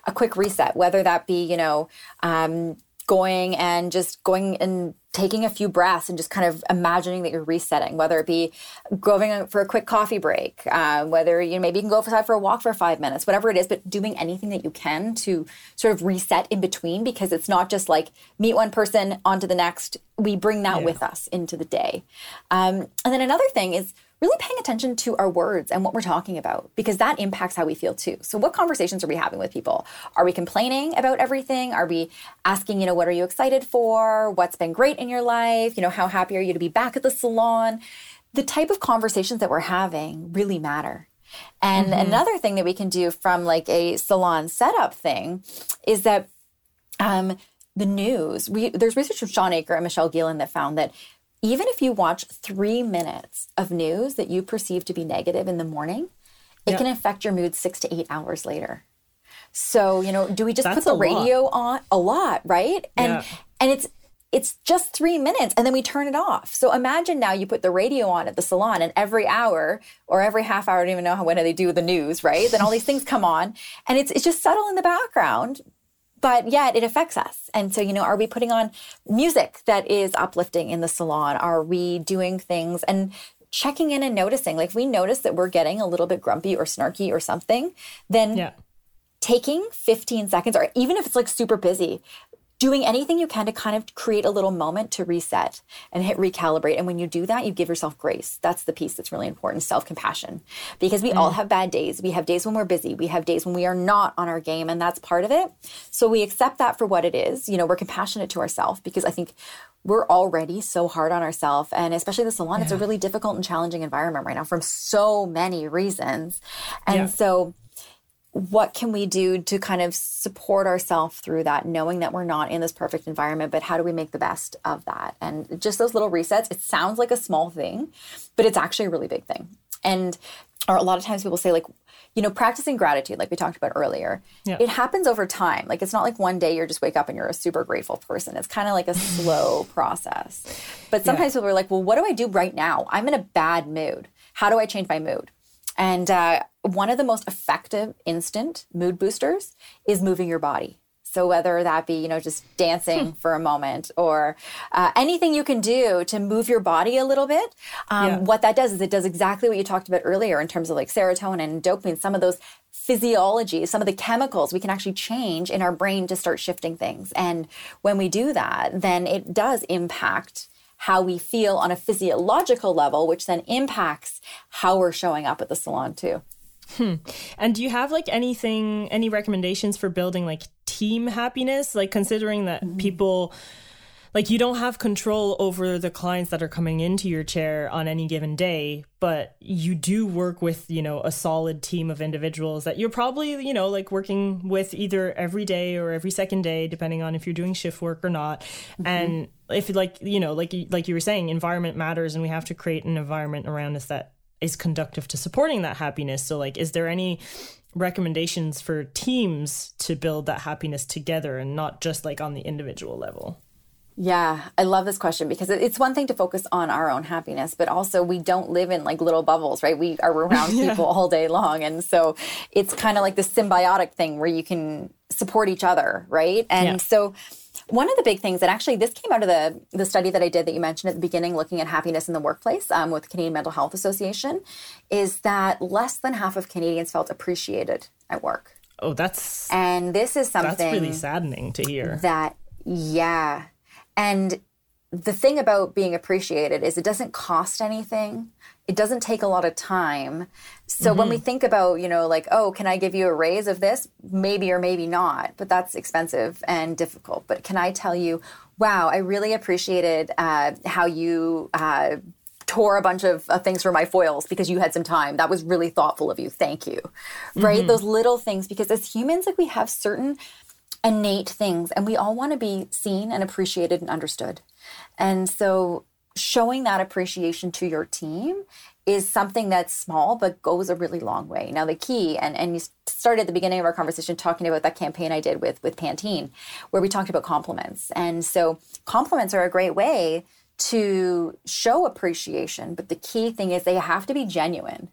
a quick reset, whether that be, you know, um, going and just going and taking a few breaths and just kind of imagining that you're resetting, whether it be going for a quick coffee break, uh, whether you know, maybe you can go outside for a walk for five minutes, whatever it is, but doing anything that you can to sort of reset in between because it's not just like meet one person on to the next. We bring that with us into the day. Um, and then another thing is really paying attention to our words and what we're talking about because that impacts how we feel too. So what conversations are we having with people? Are we complaining about everything? Are we asking, you know, what are you excited for? What's been great in your life? You know, how happy are you to be back at the salon? The type of conversations that we're having really matter. And another thing that we can do from like a salon setup thing is that um, the news. We there's research from Shawn Achor and Michelle Gielan that found that even if you watch three minutes of news that you perceive to be negative in the morning, it can affect your mood six to eight hours later. So you know, do we just That's put the a lot. radio on a lot, right? And Yeah. and it's it's just three minutes and then we turn it off. So imagine now you put the radio on at the salon and every hour or every half hour, I don't even know how when they do the news, right? Then all these things come on and it's it's just subtle in the background, but yet it affects us. And so, you know, are we putting on music that is uplifting in the salon? Are we doing things and checking in and noticing? Like if we notice that we're getting a little bit grumpy or snarky or something, then yeah taking 15 seconds, or even if it's like super busy, doing anything you can to kind of create a little moment to reset and hit recalibrate. And when you do that, you give yourself grace. That's the piece that's really important self compassion. Because we all mm. have bad days. We have days when we're busy, we have days when we are not on our game, and that's part of it. So we accept that for what it is. You know, we're compassionate to ourselves because I think we're already so hard on ourselves and especially the salon it's a really difficult and challenging environment right now from so many reasons and Yeah. so what can we do to kind of support ourselves through that knowing that we're not in this perfect environment but how do we make the best of that? And just those little resets it sounds like a small thing but it's actually a really big thing. And or a lot of times people say like you know practicing gratitude like we talked about earlier Yeah. it happens over time. Like it's not like one day you just wake up and you're a super grateful person. It's kind of like a slow [laughs] process. But sometimes people are like well what do i do right now? I'm in a bad mood. How do i change my mood and uh, one of the most effective instant mood boosters is moving your body. So whether that be, you know, just dancing for a moment or uh, anything you can do to move your body a little bit, um, Yeah. what that does is it does exactly what you talked about earlier in terms of like serotonin and dopamine, some of those physiology, some of the chemicals we can actually change in our brain to start shifting things. And when we do that, then it does impact how we feel on a physiological level, which then impacts how we're showing up at the salon too. Hmm. And do you have like anything, any recommendations for building like team happiness? Like considering that mm-hmm. people, like you don't have control over the clients that are coming into your chair on any given day, but you do work with, you know, a solid team of individuals that you're probably, you know, like working with either every day or every second day, depending on if you're doing shift work or not. Mm-hmm. And if like, you know, like, you- like you were saying, environment matters and we have to create an environment around us that is conductive to supporting that happiness. So like is there any recommendations for teams to build that happiness together and not just like on the individual level? Yeah, I love this question because it's one thing to focus on our own happiness, but also we don't live in like little bubbles, right? We are around [laughs] people all day long. And so it's kind of like this symbiotic thing where you can support each other, right? And Yeah. so one of the big things that actually this came out of the the study that I did that you mentioned at the beginning, looking at happiness in the workplace um, with the Canadian Mental Health Association, is that less than half of Canadians felt appreciated at work. Oh, that's And this is something that's really saddening to hear. that yeah and the thing about being appreciated is it doesn't cost anything it doesn't take a lot of time so when we think about you know like oh can i give you a raise of this maybe or maybe not but that's expensive and difficult but can i tell you wow i really appreciated uh, how you uh, tore a bunch of uh, things for my foils because you had some time. That was really thoughtful of you. Thank you. Right? Those little things, because as humans, like we have certain innate things and we all want to be seen and appreciated and understood. And so showing that appreciation to your team is something that's small but goes a really long way. Now the key and and you started at the beginning of our conversation talking about that campaign I did with with Pantene where we talked about compliments. And so compliments are a great way to show appreciation, but the key thing is they have to be genuine.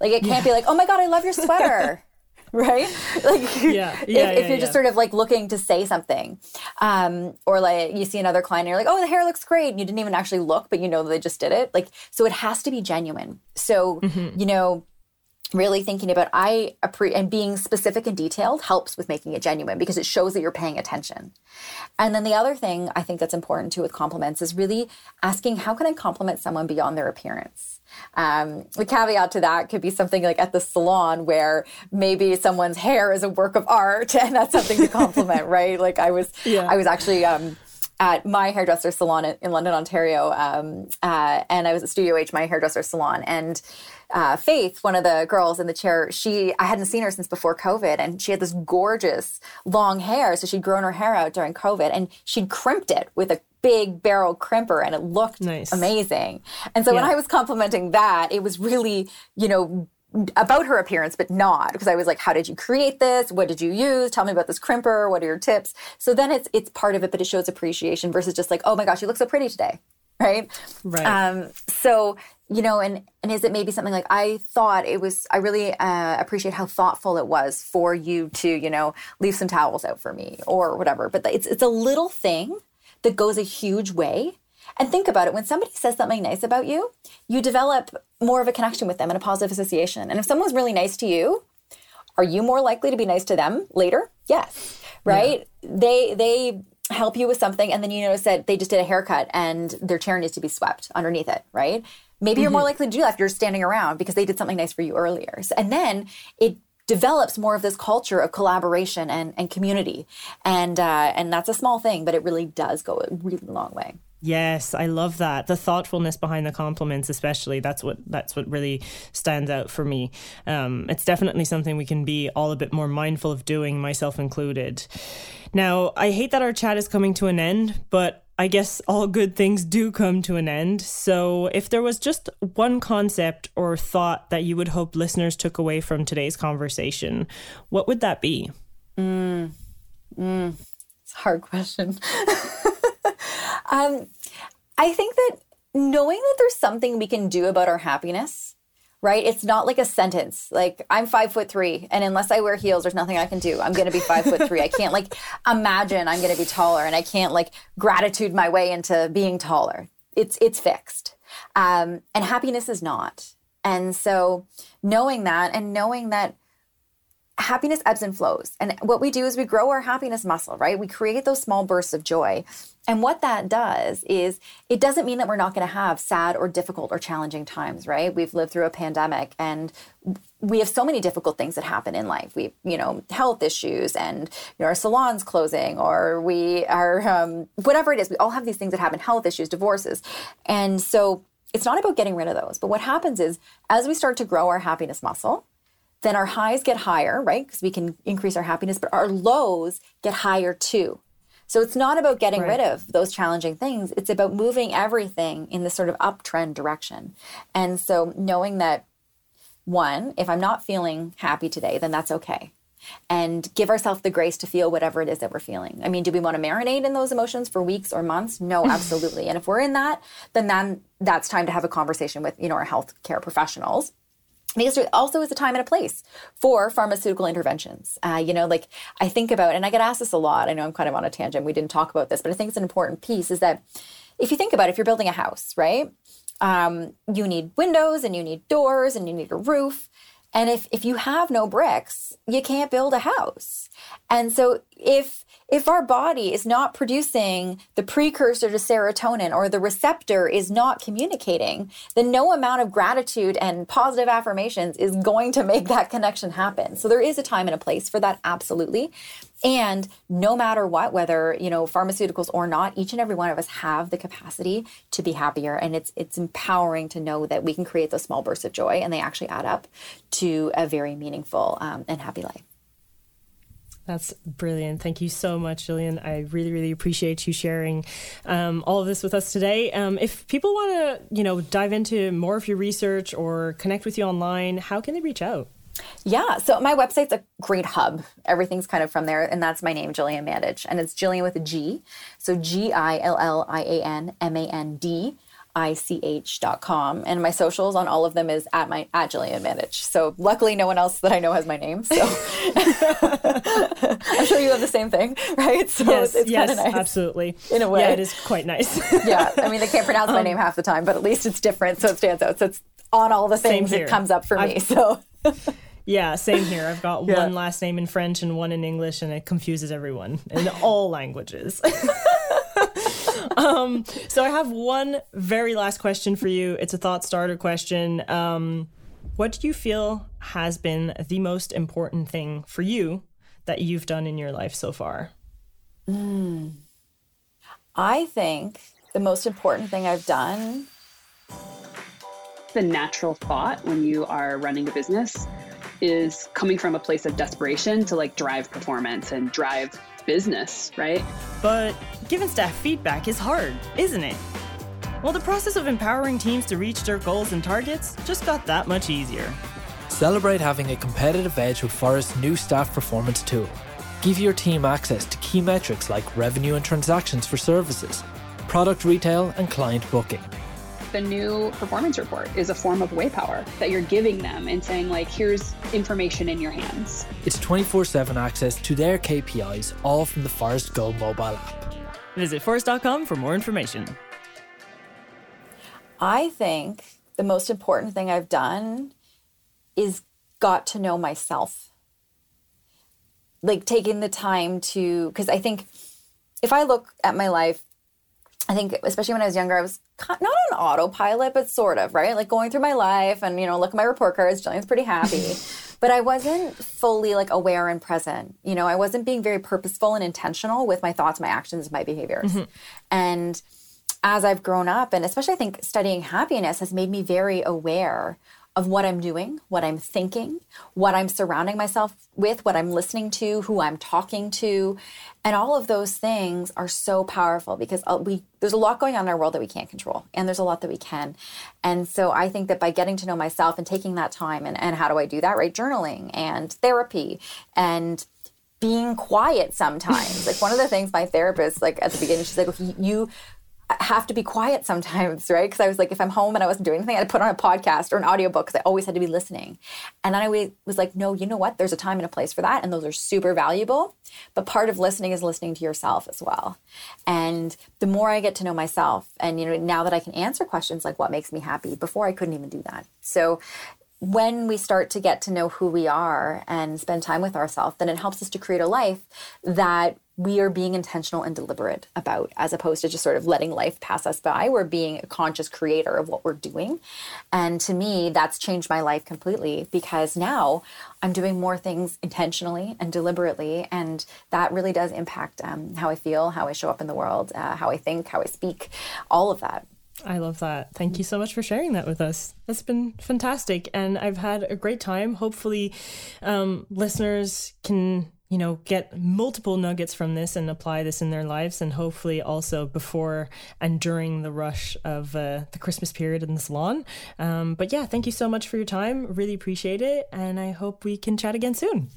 Like it can't be like, "Oh my god, I love your sweater." [laughs] [laughs] right? Like, Yeah, if, yeah, if you're just sort of like looking to say something, um, or like you see another client and you're like, oh, the hair looks great. And you didn't even actually look, but you know that they just did it. Like, so it has to be genuine. So, Mm-hmm. you know, really thinking about I appreciate and being specific and detailed helps with making it genuine because it shows that you're paying attention. And then the other thing I think that's important too with compliments is really asking how can I compliment someone beyond their appearance. Um, the caveat to that could be something like at the salon where maybe someone's hair is a work of art [laughs] and that's something to compliment, [laughs] right? Like I was, Yeah. I was actually. Um, at my hairdresser salon in, in London, Ontario, um, uh, and I was at Studio H, my hairdresser salon, and uh, Faith, one of the girls in the chair, she I hadn't seen her since before COVID, and she had this gorgeous long hair. So she'd grown her hair out during COVID, and she'd crimped it with a big barrel crimper, and it looked Nice. amazing. And so when I was complimenting that, it was really, you know. About her appearance, but not because I was like, "How did you create this? What did you use? Tell me about this crimper. What are your tips?" So then it's it's part of it, but it shows appreciation versus just like, "Oh my gosh, you look so pretty today," [laughs] right? Right. Um, so you know, and and is it maybe something like I thought it was? I really uh, appreciate how thoughtful it was for you to you know leave some towels out for me or whatever. But it's it's a little thing that goes a huge way. And think about it when somebody says something nice about you, you develop more of a connection with them and a positive association. And if someone's really nice to you, are you more likely to be nice to them later? Yes. Right? They they help you with something and then you notice that they just did a haircut and their chair needs to be swept underneath it, right? Maybe you're more mm-hmm. likely to do that if you're standing around because they did something nice for you earlier. So, and then it develops more of this culture of collaboration and, and community. And uh, and that's a small thing, but it really does go a really long way. Yes, I love that. The thoughtfulness behind the compliments, especially, that's what that's what really stands out for me. Um, it's definitely something we can be all a bit more mindful of doing, myself included. Now, I hate that our chat is coming to an end, but I guess all good things do come to an end. So, if there was just one concept or thought that you would hope listeners took away from today's conversation, what would that be? It's a hard question. [laughs] um, I think that knowing that there's something we can do about our happiness, right? It's not like a sentence. Like I'm five foot three, and unless I wear heels, there's nothing I can do. I'm going to be five foot three. I can't like imagine I'm going to be taller, and I can't like gratitude my way into being taller. It's it's fixed, um, and happiness is not. And so knowing that, and knowing that happiness ebbs and flows. And what we do is we grow our happiness muscle, right? We create those small bursts of joy. And what that does is it doesn't mean that we're not going to have sad or difficult or challenging times, right? We've lived through a pandemic and we have so many difficult things that happen in life. We, you know, health issues and you know, our salons closing, or we are um, whatever it is. We all have these things that happen: health issues, divorces, and so it's not about getting rid of those. But what happens is as we start to grow our happiness muscle, then our highs get higher, right? Because we can increase our happiness, but our lows get higher too. So it's not about getting Right. rid of those challenging things. It's about moving everything in this sort of uptrend direction. And so knowing that one, if I'm not feeling happy today, then that's okay. And give ourselves the grace to feel whatever it is that we're feeling. I mean, do we want to marinate in those emotions for weeks or months? No, [laughs] absolutely. and if we're in that, then then that's time to have a conversation with, you know, our healthcare professionals because there also is a time and a place for pharmaceutical interventions. Uh, you know, like I think about, and I get asked this a lot. I know I'm kind of on a tangent. We didn't talk about this, but I think it's an important piece. Is that if you think about it, if you're building a house, right? Um, you need windows and you need doors and you need a roof. And if if you have no bricks, you can't build a house. And so if if our body is not producing the precursor to serotonin or the receptor is not communicating, then no amount of gratitude and positive affirmations is going to make that connection happen. So there is a time and a place for that absolutely. And no matter what, whether, you know, pharmaceuticals or not, each and every one of us have the capacity to be happier. And it's it's empowering to know that we can create those small bursts of joy and they actually add up to a very meaningful um, and happy life. That's brilliant. Thank you so much, Gillian. I really, really appreciate you sharing um, all of this with us today. Um, if people want to, you know, dive into more of your research or connect with you online, how can they reach out? Yeah, so my website's a great hub. Everything's kind of from there, and that's my name, Gillian Mandich, and it's Gillian with a G. So G I L L I A N M A N D I C H dot com, and my socials on all of them is at my at Gillian Mandich. So luckily, no one else that I know has my name. So [laughs] I'm sure you have the same thing, right? So Yes, it's, it's yes, nice. absolutely. In a way. yeah, it is quite nice. [laughs] yeah, I mean they can't pronounce Um, my name half the time, but at least it's different, so it stands out. So it's on all the Same things it comes up for me. I've- So [laughs] yeah, same here. I've got Yeah. one last name in French and one in English, and it confuses everyone in all languages. [laughs] um, so I have one very last question for you. It's a thought starter question. Um, what do you feel has been the most important thing for you that you've done in your life so far? I think the most important thing I've done the natural thought when you are running a business is coming from a place of desperation to like drive performance and drive business, right? But giving staff feedback is hard, isn't it? Well, the process of empowering teams to reach their goals and targets just got that much easier. Celebrate having a competitive edge with Phorest's new staff performance tool. Give your team access to key metrics like revenue and transactions for services, product retail, and client booking. The new performance report is a form of way power that you're giving them and saying like here's information in your hands. It's 24 7 access to their KPIs, all from the Phorest Go mobile app. Visit phorest.com for more information. I think the most important thing I've done is got to know myself. Like taking the time to, because I think if I look at my life, I think especially when I was younger, I was not on autopilot, but sort of, right? Like going through my life and, you know, look at my report cards, Gillian's pretty happy. [laughs] but I wasn't fully like aware and present. You know, I wasn't being very purposeful and intentional with my thoughts, my actions, my behaviors. Mm-hmm. And as I've grown up, and especially I think studying happiness has made me very aware of what I'm doing, what I'm thinking, what I'm surrounding myself with, what I'm listening to, who I'm talking to. And all of those things are so powerful because uh, we there's a lot going on in our world that we can't control and there's a lot that we can. And so I think that by getting to know myself and taking that time and, and how do I do that, right? Journaling and therapy and being quiet sometimes. like one of the things my therapist, like at the beginning, she's like, you have to be quiet sometimes, right? Because I was like, if I'm home and I wasn't doing anything, I'd put on a podcast or an audiobook because I always had to be listening. And then I was like, no, you know what? There's a time and a place for that. And those are super valuable. But part of listening is listening to yourself as well. And the more I get to know myself, and you know, now that I can answer questions like what makes me happy, before I couldn't even do that. So when we start to get to know who we are and spend time with ourselves, then it helps us to create a life that we are being intentional and deliberate about, as opposed to just sort of letting life pass us by. We're being a conscious creator of what we're doing. And to me, that's changed my life completely because now I'm doing more things intentionally and deliberately. And that really does impact um, how I feel, how I show up in the world, uh, how I think, how I speak, all of that. I love that. Thank you so much for sharing that with us. That's been fantastic. And I've had a great time. Hopefully, um, listeners can, you know, get multiple nuggets from this and apply this in their lives. And hopefully, also before and during the rush of uh, the Christmas period in the salon. Um, but yeah, thank you so much for your time. Really appreciate it. And I hope we can chat again soon.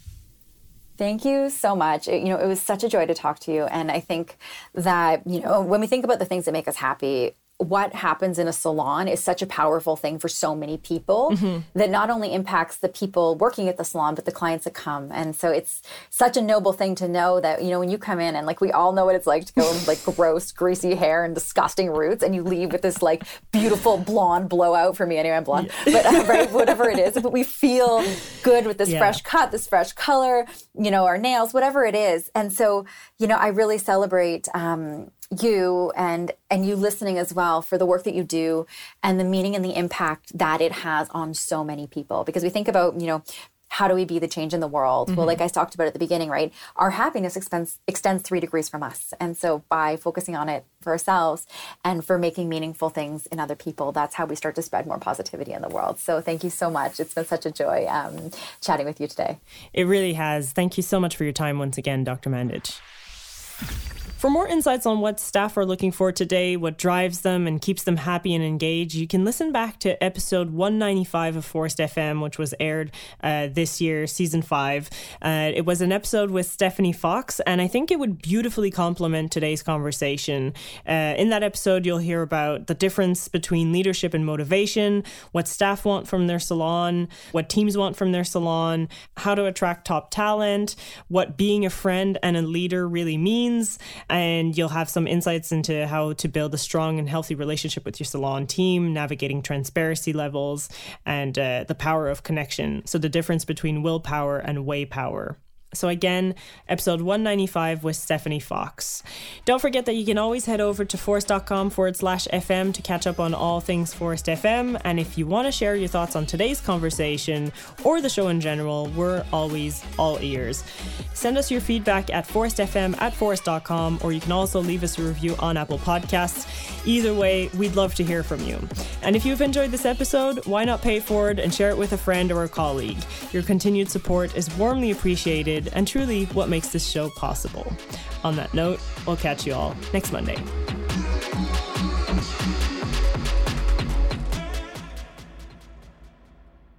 Thank you so much. It, you know, it was such a joy to talk to you. And I think that, you know, when we think about the things that make us happy, what happens in a salon is such a powerful thing for so many people mm-hmm. that not only impacts the people working at the salon but the clients that come and so it's such a noble thing to know that you know when you come in and like we all know what it's like to go with like [laughs] gross greasy hair and disgusting roots and you leave with this like beautiful blonde blowout for me anyway i'm blonde yeah. but uh, right whatever it is but we feel good with this yeah. fresh cut this fresh color you know our nails whatever it is and so you know i really celebrate um you and and you listening as well for the work that you do and the meaning and the impact that it has on so many people. Because we think about you know how do we be the change in the world? Mm-hmm. well like i talked about at the beginning right? Our happiness extends extends three degrees from us. And so by focusing on it for ourselves and for making meaningful things in other people that's how we start to spread more positivity in the world. So thank you so much. It's been such a joy um, chatting with you today. It really has. Thank you so much for your time once again dr mandich for more insights on what staff are looking for today, what drives them and keeps them happy and engaged, you can listen back to episode 195 of Phorest FM, which was aired uh, this year, season five. Uh, it was an episode with Stephanie Fox, and I think it would beautifully complement today's conversation. Uh, in that episode, you'll hear about the difference between leadership and motivation, what staff want from their salon, what teams want from their salon, how to attract top talent, what being a friend and a leader really means you'll have some insights into how to build a strong and healthy relationship with your salon team, navigating transparency levels, and uh, the power of connection. So, the difference between willpower and way power. So, again, episode 195 with Stephanie Fox. Don't forget that you can always head over to phorest.com forward slash FM to catch up on all things Phorest FM. And if you want to share your thoughts on today's conversation or the show in general, we're always all ears. Send us your feedback at phorestfm at phorest.com, or you can also leave us a review on Apple Podcasts. Either way, we'd love to hear from you. And if you've enjoyed this episode, why not pay it forward and share it with a friend or a colleague? Your continued support is warmly appreciated and truly what makes this show possible. On that note, we'll catch you all next Monday.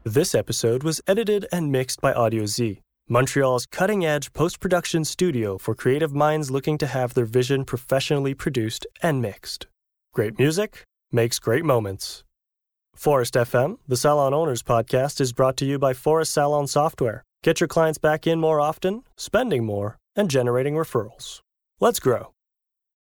This episode was edited and mixed by Audio Z, Montreal's cutting edge post production studio for creative minds looking to have their vision professionally produced and mixed. Great music makes great moments. Phorest FM, the Salon Owners podcast, is brought to you by Phorest Salon Software Get your clients back in more often, spending more, and generating referrals. Let's grow.